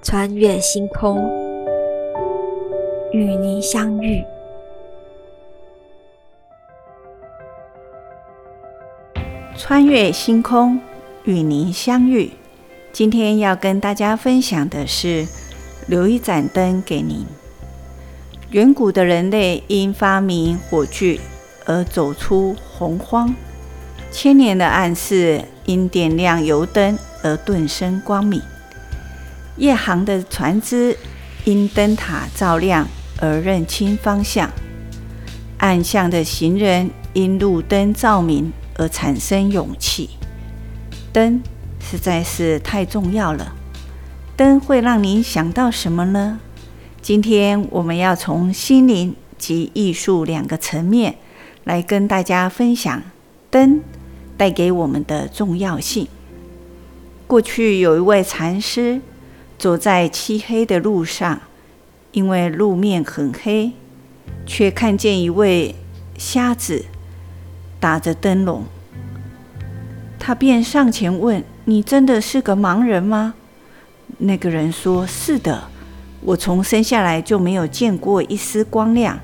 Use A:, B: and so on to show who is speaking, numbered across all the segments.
A: 穿越星空，与您相遇。
B: 穿越星空，与您相遇。今天要跟大家分享的是，留一盏灯给您。远古的人类因发明火炬而走出洪荒，千年的暗室因点亮油灯而顿生光明。夜航的船只因灯塔照亮而认清方向，暗巷的行人因路灯照明而产生勇气。灯实在是太重要了。灯会让您想到什么呢？今天我们要从心灵及艺术两个层面来跟大家分享灯带给我们的重要性。过去有一位禅师。走在漆黑的路上，因为路面很黑，却看见一位瞎子打着灯笼。他便上前问：“你真的是个盲人吗？”那个人说：“是的，我从生下来就没有见过一丝光亮。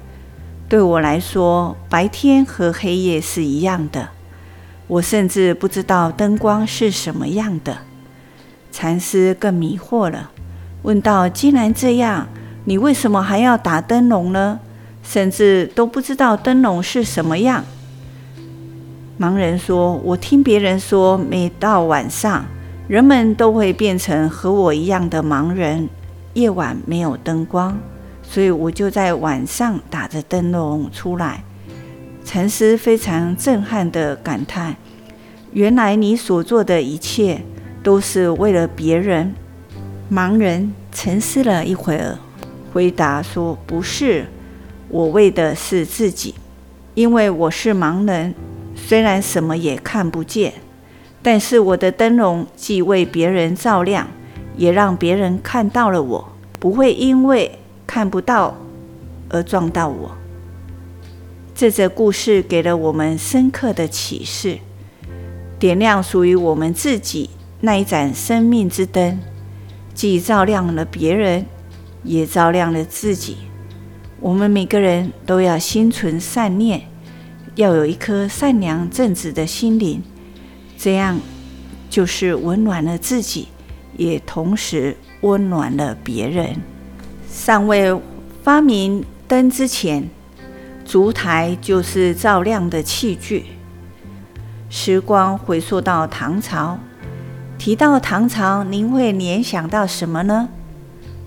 B: 对我来说，白天和黑夜是一样的。我甚至不知道灯光是什么样的。”禅师更迷惑了，问道：“既然这样，你为什么还要打灯笼呢？甚至都不知道灯笼是什么样？”盲人说：“我听别人说，每到晚上，人们都会变成和我一样的盲人。夜晚没有灯光，所以我就在晚上打着灯笼出来。”禅师非常震撼地感叹：“原来你所做的一切。”都是为了别人。盲人沉思了一会儿，回答说：“不是，我为的是自己。因为我是盲人，虽然什么也看不见，但是我的灯笼既为别人照亮，也让别人看到了我，不会因为看不到而撞到我。”这则故事给了我们深刻的启示：点亮属于我们自己。那一盏生命之灯，既照亮了别人，也照亮了自己。我们每个人都要心存善念，要有一颗善良正直的心灵，这样就是温暖了自己，也同时温暖了别人。尚未发明灯之前，烛台就是照亮的器具。时光回溯到唐朝。提到唐朝，您会联想到什么呢？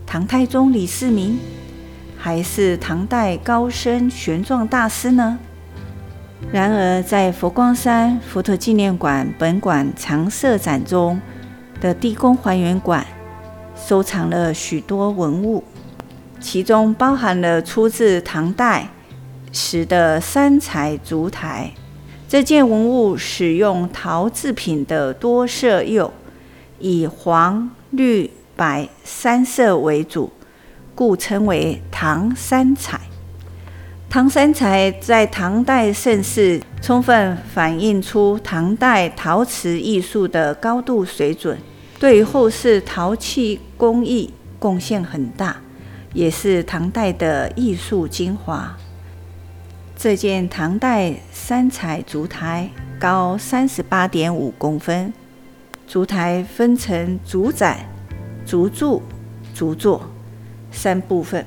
B: 唐太宗李世民，还是唐代高僧玄奘大师呢？然而，在佛光山佛陀纪念馆本馆常设展中的地宫还原馆，收藏了许多文物，其中包含了出自唐代时的三彩烛台。这件文物使用陶制品的多色釉。以黄、绿、白三色为主，故称为唐三彩。唐三彩在唐代盛世，充分反映出唐代陶瓷艺术的高度水准，对于后世陶器工艺贡献很大，也是唐代的艺术精华。这件唐代三彩烛台高三十八点五公分。烛台分成烛盏、烛柱、烛座三部分。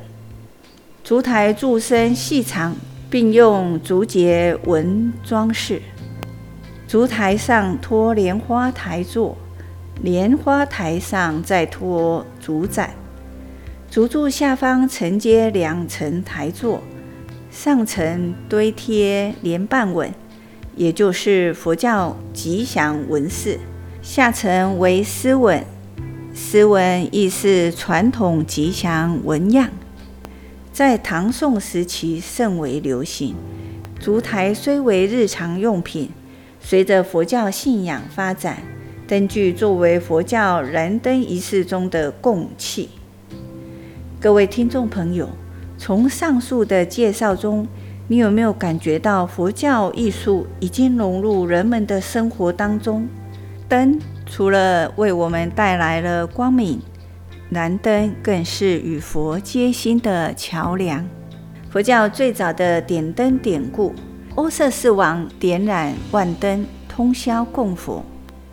B: 烛台柱身细长，并用竹节纹装饰。烛台上托莲花台座，莲花台上再托烛盏。烛柱下方承接两层台座，上层堆贴莲瓣纹，也就是佛教吉祥纹饰。下层为丝纹，丝纹亦是传统吉祥纹样，在唐宋时期甚为流行。烛台虽为日常用品，随着佛教信仰发展，灯具作为佛教燃灯仪式中的供器。各位听众朋友，从上述的介绍中，你有没有感觉到佛教艺术已经融入人们的生活当中？灯除了为我们带来了光明，燃灯更是与佛接心的桥梁。佛教最早的点灯典故，欧瑟斯王点燃万灯，通宵供佛。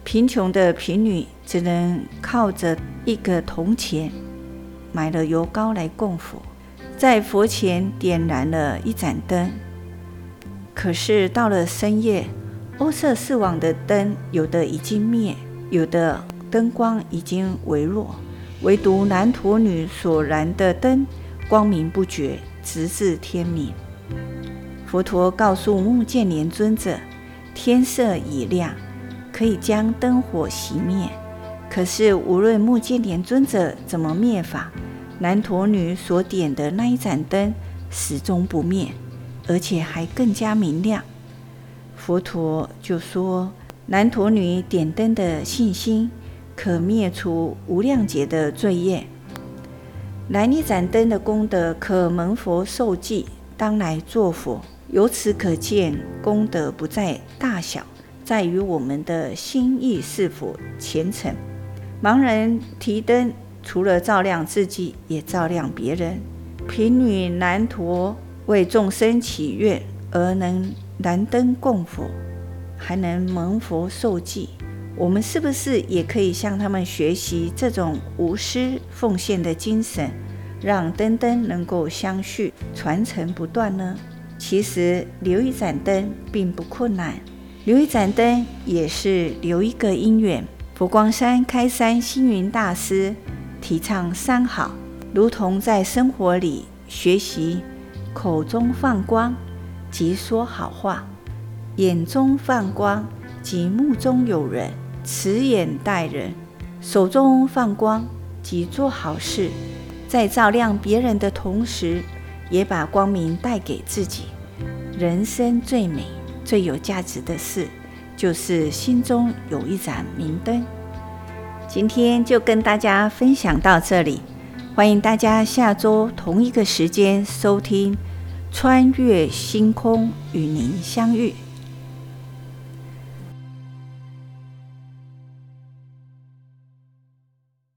B: 贫穷的贫女只能靠着一个铜钱，买了油膏来供佛，在佛前点燃了一盏灯。可是到了深夜，欧瑟四王的灯有的已经灭，有的灯光已经微弱，唯独男陀女所燃的灯光明不绝，直至天明。佛陀告诉目犍连尊者：“天色已亮。”可以将灯火熄灭，可是无论目犍连尊者怎么灭法，男陀女所点的那一盏灯始终不灭，而且还更加明亮。佛陀就说：男陀女点灯的信心，可灭除无量劫的罪业；燃一盏灯的功德，可蒙佛受记，当来作佛。由此可见，功德不在大小。在于我们的心意是否虔诚。盲人提灯，除了照亮自己，也照亮别人。贫女难陀为众生祈愿而能燃灯供佛，还能蒙佛受记。我们是不是也可以向他们学习这种无私奉献的精神，让灯灯能够相续传承不断呢？其实留一盏灯并不困难。留一盏灯也是留一个因缘。佛光山开山星云大师提倡三好，如同在生活里学习：口中放光，即说好话；眼中放光，即目中有人，慈眼待人；手中放光，即做好事。在照亮别人的同时，也把光明带给自己。人生最美。最有价值的事，就是心中有一盏明灯。今天就跟大家分享到这里，欢迎大家下周同一个时间收听《穿越星空与您相遇》。